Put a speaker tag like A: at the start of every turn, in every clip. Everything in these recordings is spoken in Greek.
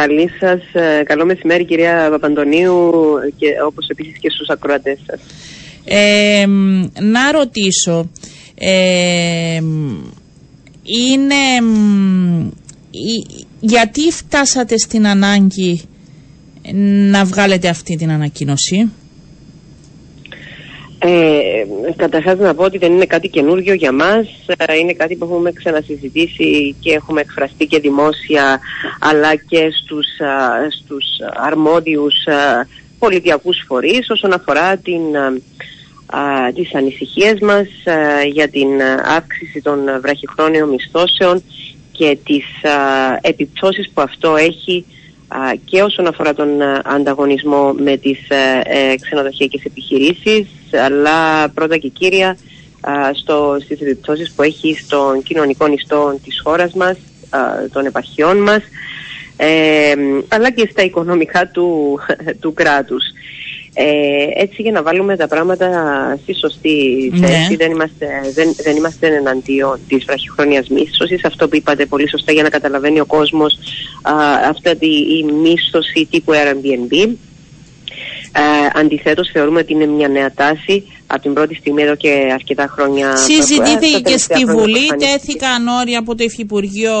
A: Καλή σας, ε, καλό μεσημέρι κυρία Παπαντονίου και όπως επίσης και στους ακροατές σας.
B: Ε, να ρωτήσω, ε, είναι γιατί φτάσατε στην ανάγκη να βγάλετε αυτή την ανακοίνωση;
A: Ε, καταρχάς να πω ότι δεν είναι κάτι καινούργιο για μας, ε, είναι κάτι που έχουμε ξανασυζητήσει και έχουμε εκφραστεί και δημόσια αλλά και στους, στους αρμόδιους πολιτιακούς φορείς όσον αφορά την, τις ανησυχίες μας για την αύξηση των βραχυχρόνιων μισθώσεων και τις επιπτώσεις που αυτό έχει και όσον αφορά τον ανταγωνισμό με τις ε, ε, ξενοδοχειακές επιχειρήσεις αλλά πρώτα και κύρια στο, στις επιπτώσεις που έχει στον κοινωνικό νηστό της χώρας μας, των επαρχιών μας ε, αλλά και στα οικονομικά του, του κράτους. Ε, έτσι για να βάλουμε τα πράγματα στη σωστή ναι. θέση δεν, είμαστε, δεν, δεν είμαστε εναντίον της βραχυχρόνιας μίσθωσης αυτό που είπατε πολύ σωστά για να καταλαβαίνει ο κόσμος αυτή η μίσθωση τύπου Airbnb ε, αντιθέτως θεωρούμε ότι είναι μια νέα τάση από την πρώτη στιγμή εδώ και αρκετά χρόνια.
B: Συζητήθηκε και στη Βουλή, τέθηκαν όρια από το Υφυπουργείο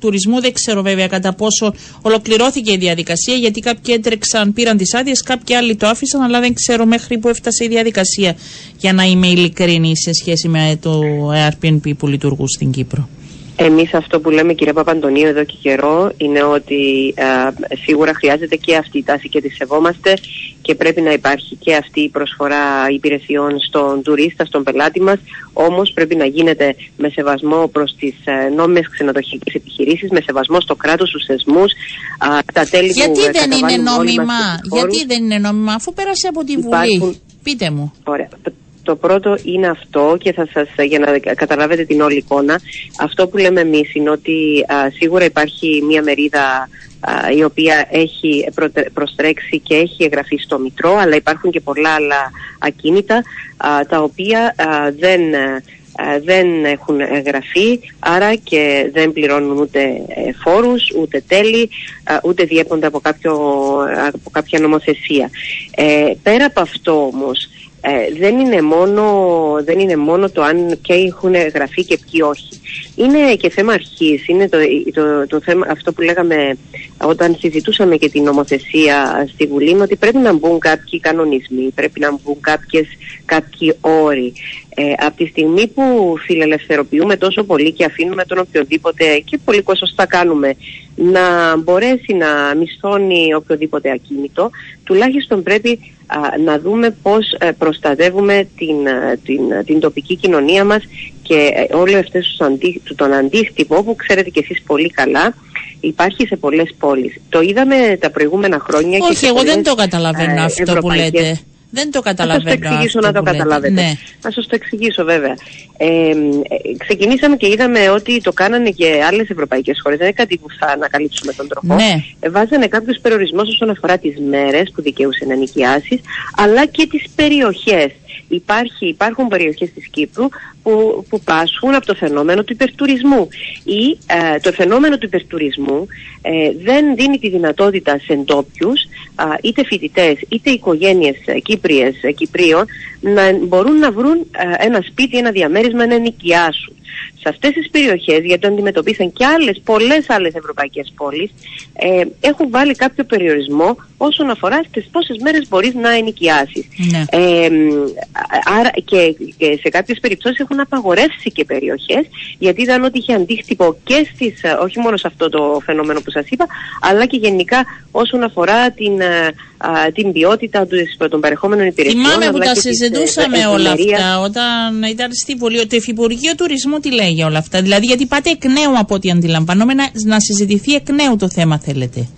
B: Τουρισμού. Δεν ξέρω βέβαια κατά πόσο ολοκληρώθηκε η διαδικασία, γιατί κάποιοι έτρεξαν, πήραν τις άδειες, κάποιοι άλλοι το άφησαν, αλλά δεν ξέρω μέχρι που έφτασε η διαδικασία. Για να είμαι ειλικρινή σε σχέση με το Airbnb που λειτουργούν στην Κύπρο.
A: Εμείς αυτό που λέμε κύριε Παπαντονίου εδώ και καιρό είναι ότι σίγουρα χρειάζεται και αυτή η τάση και τη σεβόμαστε και πρέπει να υπάρχει και αυτή η προσφορά υπηρεσιών στον τουρίστα, στον πελάτη μας όμως πρέπει να γίνεται με σεβασμό προς τις ε, νόμιμες ξενοδοχειακές επιχειρήσεις, με σεβασμό στο κράτος, στους θεσμούς, τα τέλη
B: Γιατί που δεν είναι νόμιμα, γιατί δεν είναι νόμιμα; Αφού πέρασε από τη Βουλή. Πείτε μου.
A: Ωραία. Το πρώτο είναι αυτό και θα σας, για να καταλάβετε την όλη εικόνα, αυτό που λέμε εμείς είναι ότι σίγουρα υπάρχει μια μερίδα η οποία έχει προστρέξει και έχει εγγραφεί στο Μητρό, αλλά υπάρχουν και πολλά άλλα ακίνητα τα οποία δεν δεν έχουν εγγραφεί, άρα και δεν πληρώνουν ούτε ε, φόρους, ούτε τέλη, ούτε διέπονται από, κάποιο, από κάποια νομοθεσία. Ε, πέρα από αυτό όμως, ε, δεν, είναι μόνο, δεν είναι μόνο το αν και έχουν γραφεί και ποιοι όχι. Είναι και θέμα αρχής, είναι το, το, το θέμα, αυτό που λέγαμε όταν συζητούσαμε και την νομοθεσία στη Βουλή, ότι πρέπει να μπουν κάποιοι κανονισμοί, πρέπει να μπουν κάποιες, κάποιοι όροι. Ε, από τη στιγμή που φιλελευθερωποιούμε τόσο πολύ και αφήνουμε τον οποιοδήποτε και πολύ σωστά κάνουμε να μπορέσει να μισθώνει οποιοδήποτε ακίνητο, τουλάχιστον πρέπει να δούμε πώς ε, προστατεύουμε την, ε, την, την τοπική κοινωνία μας και ε, όλο αυτές τον αντίστοιχο που ξέρετε και εσείς πολύ καλά υπάρχει σε πολλές πόλεις. Το είδαμε τα προηγούμενα χρόνια.
B: Όχι,
A: και
B: εγώ δεν το καταλαβαίνω αυτό που λέτε. Δεν το καταλαβαίνω.
A: Θα σας το εξηγήσω να το καταλάβετε.
B: Ναι.
A: Θα σας το εξηγήσω βέβαια. Ε, ε, ξεκινήσαμε και είδαμε ότι το κάνανε και άλλες ευρωπαϊκές χώρες. Δεν είναι κάτι που θα ανακαλύψουμε τον τρόπο.
B: Ναι.
A: Ε, βάζανε κάποιους περιορισμούς όσον αφορά τις μέρες που δικαιούσε να νοικιάσεις, αλλά και τις περιοχές. Υπάρχει, υπάρχουν περιοχές της Κύπρου που, που πάσχουν από το φαινόμενο του υπερτουρισμού. Ή ε, το φαινόμενο του υπερτουρισμού ε, δεν δίνει τη δυνατότητα σε ντόπιους, είτε φοιτητές είτε οικογένειες ε, Κύπριες, Κυπρίων να μπορούν να βρουν ένα σπίτι, ένα διαμέρισμα να νοικιάσουν σε αυτές τις περιοχές, γιατί το αντιμετωπίσαν και άλλες, πολλές άλλες ευρωπαϊκές πόλεις, ε, έχουν βάλει κάποιο περιορισμό όσον αφορά στις πόσες μέρες μπορείς να ενοικιάσεις.
B: Ναι.
A: Ε, άρα και, και, σε κάποιες περιπτώσεις έχουν απαγορεύσει και περιοχές, γιατί είδαν ότι είχε αντίκτυπο και στις, ε, όχι μόνο σε αυτό το φαινόμενο που σας είπα, αλλά και γενικά όσον αφορά την, ε, α, την ποιότητα του, των παρεχόμενων υπηρεσιών.
B: Θυμάμαι που τα συζητούσαμε της, όλα αυτά όταν ήταν στη Βουλή. Το Υφυπουργείο Τουρισμού τι λέει για όλα αυτά. Δηλαδή, γιατί πάτε εκ νέου από ό,τι αντιλαμβάνομαι να, να συζητηθεί εκ νέου το θέμα, θέλετε.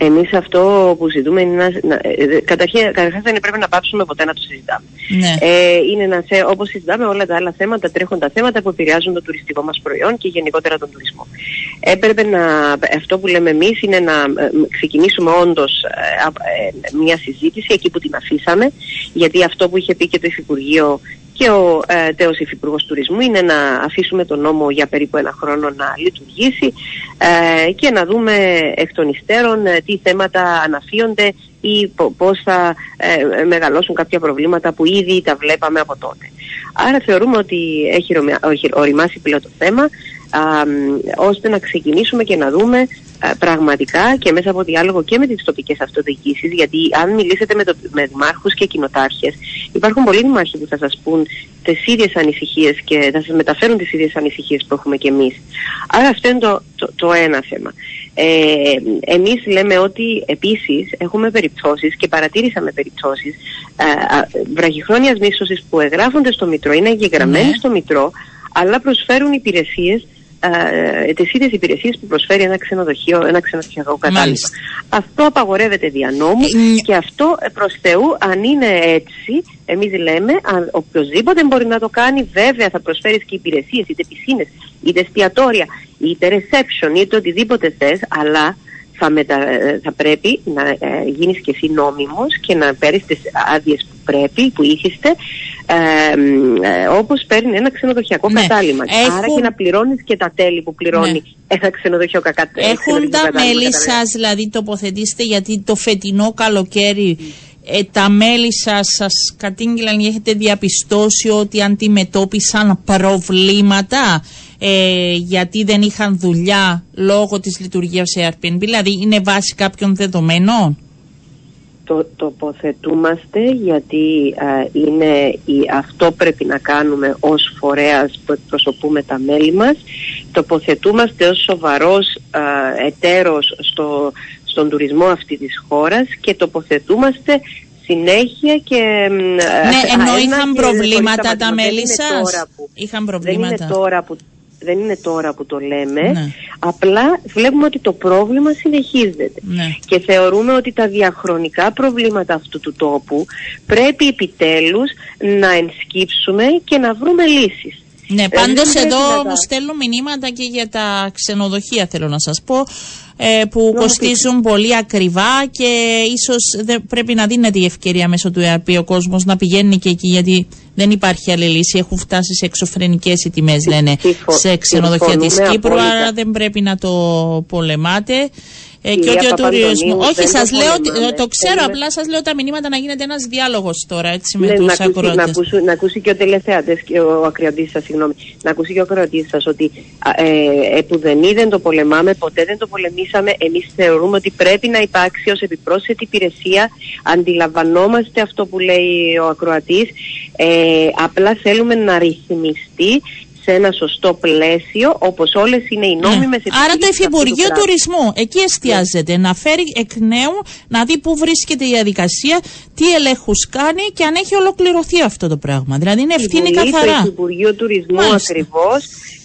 A: Εμείς αυτό που ζητούμε είναι να. να ε, καταρχήν, καταρχάς δεν πρέπει να πάψουμε ποτέ να το συζητάμε.
B: Ναι.
A: Ε, είναι να, όπως συζητάμε όλα τα άλλα θέματα, τρέχοντα θέματα που επηρεάζουν το τουριστικό μας προϊόν και γενικότερα τον τουρισμό. Έπρεπε να. Αυτό που λέμε εμείς είναι να ε, ξεκινήσουμε όντως ε, μια συζήτηση εκεί που την αφήσαμε, γιατί αυτό που είχε πει και το Υφυπουργείο και ο ε, τέος υφυπουργός τουρισμού είναι να αφήσουμε τον νόμο για περίπου ένα χρόνο να λειτουργήσει ε, και να δούμε εκ των υστέρων ε, τι θέματα αναφύονται ή πώς θα ε, μεγαλώσουν κάποια προβλήματα που ήδη τα βλέπαμε από τότε. Άρα θεωρούμε ότι έχει οριμάσει πλέον το θέμα ώστε να ξεκινήσουμε και να δούμε πραγματικά και μέσα από διάλογο και με τις τοπικές αυτοδιοίκησεις γιατί αν μιλήσετε με, το, με δημάρχους και κοινοτάρχες υπάρχουν πολλοί δημάρχοι που θα σας πούν τις ίδιες ανησυχίες και θα σας μεταφέρουν τις ίδιες ανησυχίες που έχουμε και εμείς. Άρα αυτό είναι το, το, ένα θέμα. Ε, εμείς λέμε ότι επίσης έχουμε περιπτώσεις και παρατήρησαμε περιπτώσεις ε, βραχυχρόνιας μίσθωσης που εγγράφονται στο Μητρό, είναι εγγεγραμμένοι ναι. στο Μητρό αλλά προσφέρουν υπηρεσίες ε, τις ίδιες υπηρεσίες που προσφέρει ένα ξενοδοχείο, ένα ξενοδοχειακό κατάλημα. Αυτό απαγορεύεται δια νόμου ε, και αυτό ε, προς Θεού, αν είναι έτσι, εμείς λέμε, αν οποιοδήποτε μπορεί να το κάνει, βέβαια θα προσφέρεις και υπηρεσίες, είτε πισίνες, είτε εστιατόρια, είτε reception, είτε οτιδήποτε θες, αλλά θα, μετα... Ε, θα πρέπει να ε, γίνεις και εσύ νόμιμος και να παίρνεις τις άδειες που πρέπει, που ήθιστε, ε, ε, όπως παίρνει ένα ξενοδοχειακό ναι. κατάλημα. Άρα και να πληρώνεις και τα τέλη που πληρώνει ναι. ένα ξενοδοχειακό κατάλημα.
B: Έχουν τα μέλη σας δηλαδή τοποθετήστε γιατί το φετινό καλοκαίρι ε, τα μέλη σας σας κατήγγυλαν ή έχετε διαπιστώσει ότι αντιμετώπισαν προβλήματα ε, γιατί δεν είχαν δουλειά λόγω της λειτουργίας Airbnb, δηλαδή είναι βάση κάποιων δεδομένων;
A: Το τοποθετούμαστε γιατί είναι η, αυτό πρέπει να κάνουμε ως φορέας που εκπροσωπούμε τα μέλη μας. Τοποθετούμαστε ως σοβαρός α, εταίρος στο, στον τουρισμό αυτής της χώρας και τοποθετούμαστε συνέχεια και...
B: Ναι, ενώ είχαν προβλήματα τα μέλη σας; Είχαν προβλήματα.
A: Δεν είναι τώρα που δεν είναι τώρα που το λέμε, ναι. απλά βλέπουμε ότι το πρόβλημα συνεχίζεται. Ναι. Και θεωρούμε ότι τα διαχρονικά προβλήματα αυτού του τόπου πρέπει επιτέλους να ενσκύψουμε και να βρούμε λύσεις.
B: Ναι, πάντως εδώ μου στέλνουν μηνύματα και για τα ξενοδοχεία θέλω να σας πω ε, που κοστίζουν πολύ ακριβά και ίσως δεν πρέπει να δίνεται η ευκαιρία μέσω του ΕΑΠ ο κόσμος να πηγαίνει και εκεί γιατί δεν υπάρχει άλλη λύση. Έχουν φτάσει σε εξωφρενικές οι τιμές λένε σε ξενοδοχεία της Κύπρου άρα δεν πρέπει να το πολεμάτε. Ε, και ότι ο τουρισμός. Όχι, σας λέω, το ξέρω, απλά σας λέω τα μηνύματα να γίνεται ένας διάλογος τώρα έτσι, με ναι, τους ακροατέ.
A: Να, ακούσει, να ακούσει και ο τελεθέατε, ο ακροατής σας, συγγνώμη. Να ακούσει και ο ακροατής σας ότι ε, επουδενή δεν το πολεμάμε, ποτέ δεν το πολεμήσαμε. Εμείς θεωρούμε ότι πρέπει να υπάρξει ως επιπρόσθετη υπηρεσία. Αντιλαμβανόμαστε αυτό που λέει ο ακροατής. Ε, απλά θέλουμε να ρυθμιστεί σε ένα σωστό πλαίσιο, όπως όλες είναι οι νόμιμες ναι.
B: Άρα το Υφυπουργείο Τουρισμού εκεί εστιάζεται να φέρει εκ νέου να δει πού βρίσκεται η διαδικασία, τι ελέγχους κάνει και αν έχει ολοκληρωθεί αυτό το πράγμα. Δηλαδή είναι ευθύνη καθαρά.
A: Το Υπουργείο Τουρισμού ακριβώς.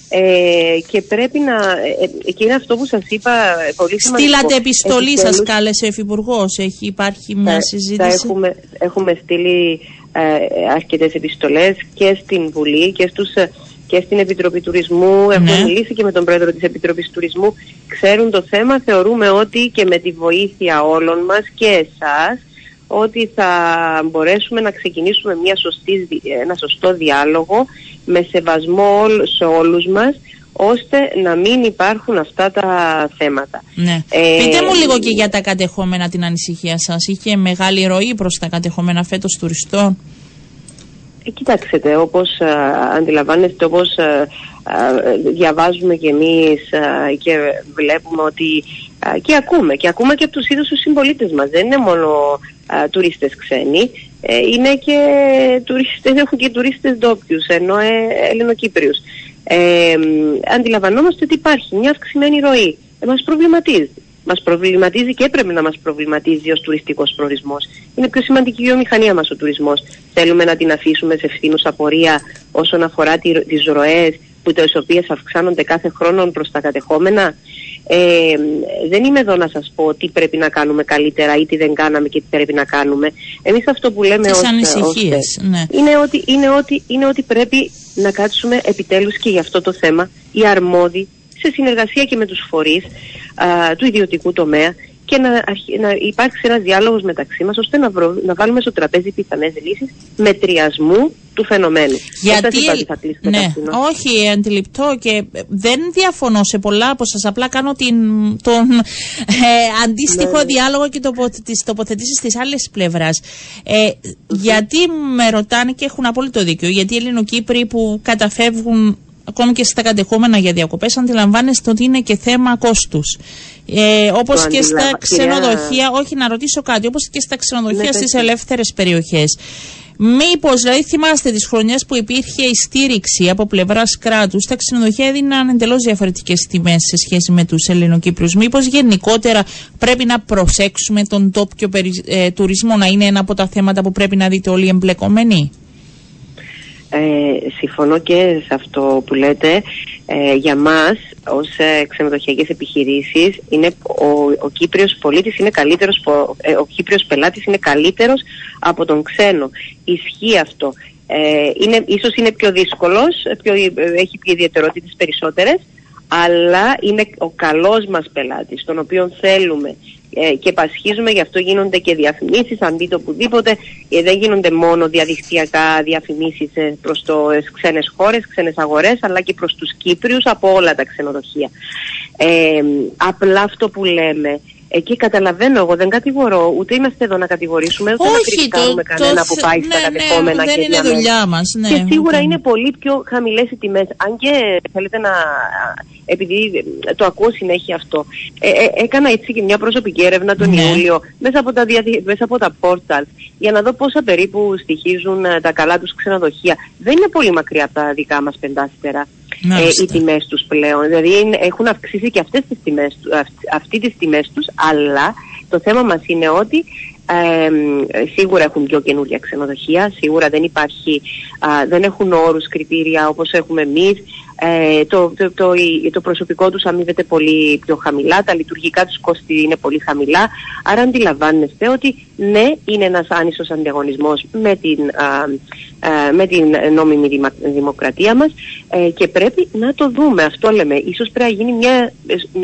A: Ε, και πρέπει να. Ε, ε, και είναι αυτό που σας είπα πολύ σημαντικό.
B: Στείλατε επιστολή, σας κάλεσε ο Υφυπουργός. Έχει υπάρχει μια συζήτηση.
A: έχουμε, έχουμε στείλει ε, αρκετές επιστολές και στην Βουλή και στους και στην Επιτροπή Τουρισμού. Ναι. Έχουμε μιλήσει και με τον Πρόεδρο της Επιτροπής Τουρισμού. Ξέρουν το θέμα. Θεωρούμε ότι και με τη βοήθεια όλων μας και εσάς ότι θα μπορέσουμε να ξεκινήσουμε μια σωστή, ένα σωστό διάλογο με σεβασμό σε όλους μας ώστε να μην υπάρχουν αυτά τα θέματα.
B: Ναι. Ε, Πείτε μου λίγο και για τα κατεχόμενα την ανησυχία σας. Είχε μεγάλη ροή προς τα κατεχόμενα φέτος τουριστών;
A: Ε, κοιτάξτε, όπως α, αντιλαμβάνεστε, όπως α, διαβάζουμε κι εμείς και βλέπουμε ότι και ακούμε και ακούμε και από τους ίδιους τους συμπολίτες μας. Δεν είναι μόνο τουρίστες ξένοι, ε, είναι και τουρίστες, έχουν και τουρίστες ντόπιους, ενώ ε, Ελληνοκύπριους. Ε, αντιλαμβανόμαστε ότι υπάρχει μια αυξημένη ροή. Ε, μας προβληματίζει μας προβληματίζει και έπρεπε να μας προβληματίζει ως τουριστικός προορισμός. Είναι πιο σημαντική η βιομηχανία μας ο τουρισμός. Θέλουμε να την αφήσουμε σε ευθύνους απορία όσον αφορά τι, τις ροές που τις οποίες αυξάνονται κάθε χρόνο προς τα κατεχόμενα. Ε, δεν είμαι εδώ να σας πω τι πρέπει να κάνουμε καλύτερα ή τι δεν κάναμε και τι πρέπει να κάνουμε. Εμείς αυτό που λέμε ως,
B: ανησυχίες, ναι.
A: είναι, ότι, είναι, ότι, είναι ότι πρέπει να κάτσουμε επιτέλους και για αυτό το θέμα οι αρμόδιοι σε συνεργασία και με τους φορείς του ιδιωτικού τομέα και να, να υπάρξει ένας διάλογος μεταξύ μας ώστε να, να βάλουμε στο τραπέζι πιθανές λύσεις μετριασμού του φαινομένου.
B: Γιατί, ναι, όχι, αντιληπτό και δεν διαφωνώ σε πολλά από σας, απλά κάνω την, τον ε, αντίστοιχο ναι. διάλογο και τοπο, τις τοποθετήσεις της άλλης πλευράς. Ε, Γιατί με ρωτάνε και έχουν απόλυτο δίκιο, γιατί οι Ελληνοκύπροι που καταφεύγουν ακόμη και στα κατεχόμενα για διακοπές αντιλαμβάνεστε ότι είναι και θέμα κόστους. Ε, όπως και στα ξενοδοχεία, όχι να ρωτήσω κάτι, όπως και στα ξενοδοχεία ναι, στις ελεύθερες περιοχές. Μήπως, δηλαδή, θυμάστε τις χρονιές που υπήρχε η στήριξη από πλευράς κράτους, τα ξενοδοχεία έδιναν εντελώς διαφορετικές τιμές σε σχέση με τους Ελληνοκύπριους. Μήπως γενικότερα πρέπει να προσέξουμε τον τόπιο ε, τουρισμό να είναι ένα από τα θέματα που πρέπει να δείτε όλοι οι εμπλεκόμενοι;
A: Ε, συμφωνώ και σε αυτό που λέτε. Ε, για μας ως ε, ξενοδοχειακές επιχειρήσεις είναι, ο, ο Κύπριος πολίτης είναι καλύτερος, ε, ο Κύπριος πελάτης είναι καλύτερος από τον ξένο. Ισχύει αυτό. Ε, είναι, ίσως είναι πιο δύσκολος, πιο, έχει πιο ιδιαιτερότητες περισσότερες, αλλά είναι ο καλός μας πελάτης, τον οποίο θέλουμε ε, και πασχίζουμε, γι' αυτό γίνονται και διαφημίσεις, αν δείτε οπουδήποτε, ε, δεν γίνονται μόνο διαδικτυακά διαφημίσεις ε, προς το ε, ξένες χώρες, ξένες αγορές, αλλά και προς τους Κύπριους από όλα τα ξενοδοχεία. Ε, απλά αυτό που λέμε Εκεί καταλαβαίνω, εγώ δεν κατηγορώ, ούτε είμαστε εδώ να κατηγορήσουμε, ούτε
B: Όχι,
A: να κριτικάρουμε κανένα που πάει στα ναι, κατεχόμενα
B: ναι, δεν είναι δουλειά μας. Ναι,
A: και σίγουρα είναι πολύ πιο χαμηλές οι τιμές. Αν και θέλετε να, επειδή το ακούω συνέχεια αυτό, ε, ε, έκανα έτσι και μια προσωπική έρευνα τον ναι. Ιούλιο μέσα από τα, μέσα από τα portals για να δω πόσα περίπου στοιχίζουν ε, τα καλά τους ξενοδοχεία. Δεν είναι πολύ μακριά από τα δικά μας πεντάστερα ε, οι τιμές τους πλέον. Δηλαδή έχουν αυξήσει και αυτές τις τιμές, αυτή τις τιμές τους, αλλά το θέμα μας είναι ότι ε, σίγουρα έχουν πιο καινούργια ξενοδοχεία, σίγουρα δεν υπάρχει, δεν έχουν όρους, κριτήρια όπως έχουμε εμείς, ε, το, το, το, το, προσωπικό τους αμείβεται πολύ πιο χαμηλά, τα λειτουργικά τους κόστη είναι πολύ χαμηλά, άρα αντιλαμβάνεστε ότι ναι, είναι ένας άνισος ανταγωνισμός με την, με την νόμιμη δημοκρατία μας ε, και πρέπει να το δούμε, αυτό λέμε, ίσως πρέπει να γίνει μια,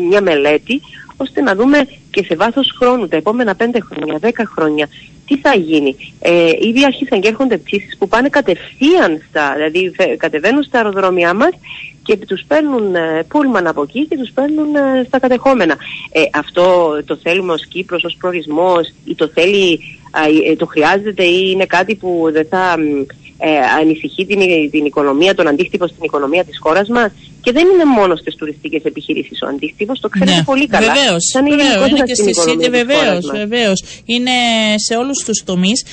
A: μια μελέτη ώστε να δούμε και σε βάθος χρόνου, τα επόμενα πέντε χρόνια, δέκα χρόνια, τι θα γίνει. Ε, ήδη άρχισαν και έρχονται πτήσεις που πάνε κατευθείαν στα, δηλαδή κατεβαίνουν στα αεροδρόμια μας και τους παίρνουν ε, πούλμαν από εκεί και τους παίρνουν ε, στα κατεχόμενα. Ε, αυτό το θέλουμε ως Κύπρος, ως προορισμός ή το θέλει, ε, το χρειάζεται ή είναι κάτι που δεν θα ε, ανησυχεί την, την οικονομία, τον αντίκτυπο στην οικονομία της χώρας μας; Και δεν είναι μόνος στις τουριστικές επιχειρήσεις ο αντίκτυπος, το ξέρετε ναι, πολύ καλά.
B: Βεβαίως, είναι και στη βεβαίως, βεβαίως. Είναι σε όλους τους τομείς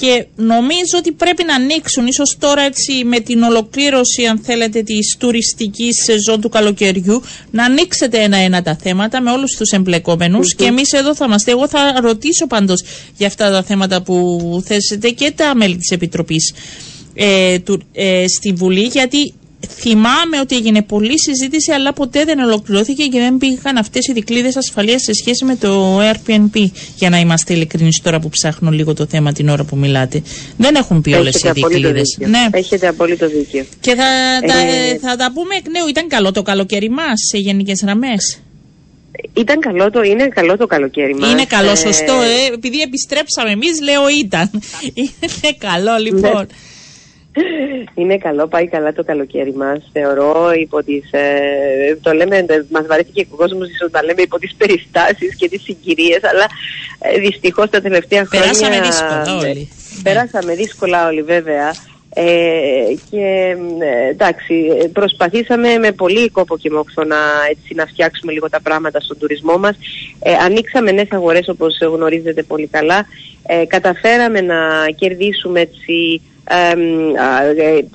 B: και νομίζω ότι πρέπει να ανοίξουν ίσως τώρα έτσι με την ολοκλήρωση αν θέλετε της τουριστικής σεζόν του καλοκαιριού να ανοίξετε ένα-ένα τα θέματα με όλους τους εμπλεκόμενους και εμείς εδώ θα είμαστε. Εγώ θα ρωτήσω πάντως για αυτά τα θέματα που θέσετε και τα μέλη της Επιτροπής ε, του, ε, στη Βουλή γιατί θυμάμαι ότι έγινε πολλή συζήτηση, αλλά ποτέ δεν ολοκληρώθηκε και δεν πήγαν αυτές οι δικλείδες ασφαλείας σε σχέση με το Airbnb. Για να είμαστε ειλικρινείς τώρα που ψάχνω λίγο το θέμα την ώρα που μιλάτε. Δεν έχουν πει όλες οι δικλείδες.
A: Ναι. Έχετε απόλυτο δίκιο.
B: Και θα, τα, ε, θα τα πούμε εκ νέου. Ήταν καλό το καλοκαίρι μας σε γενικές γραμμές;
A: Ήταν καλό το, είναι καλό το καλοκαίρι μας.
B: Είναι καλό, σωστό. Ε, επειδή επιστρέψαμε εμείς, λέω ήταν. είναι καλό, λοιπόν. Ναι.
A: Είναι καλό, πάει καλά το καλοκαίρι μας. Θεωρώ υπό τις, ε, το λέμε, μας βαρέθηκε ο κόσμος ίσως να λέμε υπό τις περιστάσεις και τις συγκυρίες, αλλά ε, δυστυχώς τα τελευταία χρόνια...
B: Περάσαμε δύσκολα όλοι.
A: Περάσαμε δύσκολα όλοι βέβαια. Ε, και ε, εντάξει, προσπαθήσαμε με πολύ κόπο και μόξο να, έτσι, να φτιάξουμε λίγο τα πράγματα στον τουρισμό μας. Ε, ανοίξαμε νέες αγορές όπως γνωρίζετε πολύ καλά. Ε, καταφέραμε να κερδίσουμε έτσι, ε,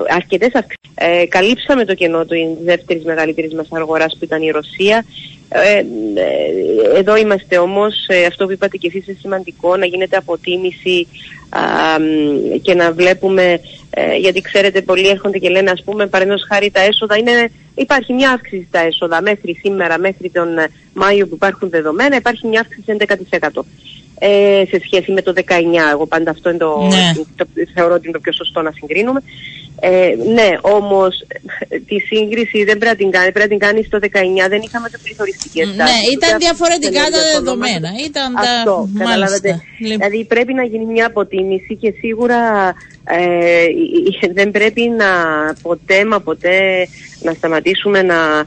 A: αρκετές ε, καλύψαμε το κενό του δεύτερης μεγαλύτερης μας αγοράς που ήταν η Ρωσία. Ε, ε εδώ είμαστε όμως, ε, αυτό που είπατε και εσείς είναι σημαντικό, να γίνεται αποτίμηση και να βλέπουμε, γιατί ξέρετε πολλοί έρχονται και λένε ας πούμε παραδείγματος χάρη τα έσοδα είναι, υπάρχει μια αύξηση στα έσοδα μέχρι σήμερα, μέχρι τον Μάιο που υπάρχουν δεδομένα, υπάρχει μια αύξηση 11%. Ε, σε σχέση με το 19. Εγώ πάντα αυτό είναι το,
B: Ναι.
A: το, θεωρώ ότι είναι το πιο σωστό να συγκρίνουμε. Ε, ναι, όμως ε, τη σύγκριση δεν πρέπει να την κάνει. Πρέπει να την κάνει στο 19. Δεν είχαμε το πληθωριστικές
B: Ναι,
A: τάσεις.
B: ήταν
A: ούτε
B: διαφορετικά τα
A: αυξημένες
B: δεδομένα.
A: ονόματα.
B: Ήταν τα...
A: Αυτό,
B: Μάλιστα.
A: καταλάβατε.
B: Λοιπόν,
A: Δηλαδή πρέπει να γίνει μια αποτίμηση και σίγουρα ε, δεν πρέπει να ποτέ μα ποτέ να σταματήσουμε να, ε,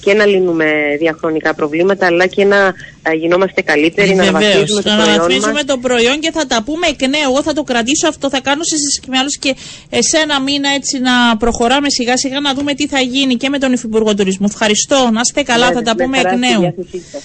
A: και να λύνουμε διαχρονικά προβλήματα αλλά και να ε, γινόμαστε καλύτεροι, να
B: Βεβαίως,
A: αναβαθμίζουμε το
B: να
A: προϊόν
B: αναβαθμίζουμε
A: μας.
B: το προϊόν και θα τα πούμε εκ νέου. Εγώ θα το κρατήσω αυτό, θα κάνω συζήτηση με άλλους και εσένα μήνα έτσι να προχωράμε σιγά σιγά να δούμε τι θα γίνει και με τον Υφυπουργό Τουρισμού. Ευχαριστώ, να είστε καλά,
A: Ναι,
B: θα τα
A: με
B: πούμε
A: χαρά
B: εκ
A: στη
B: νέου.
A: διάθεσή σας.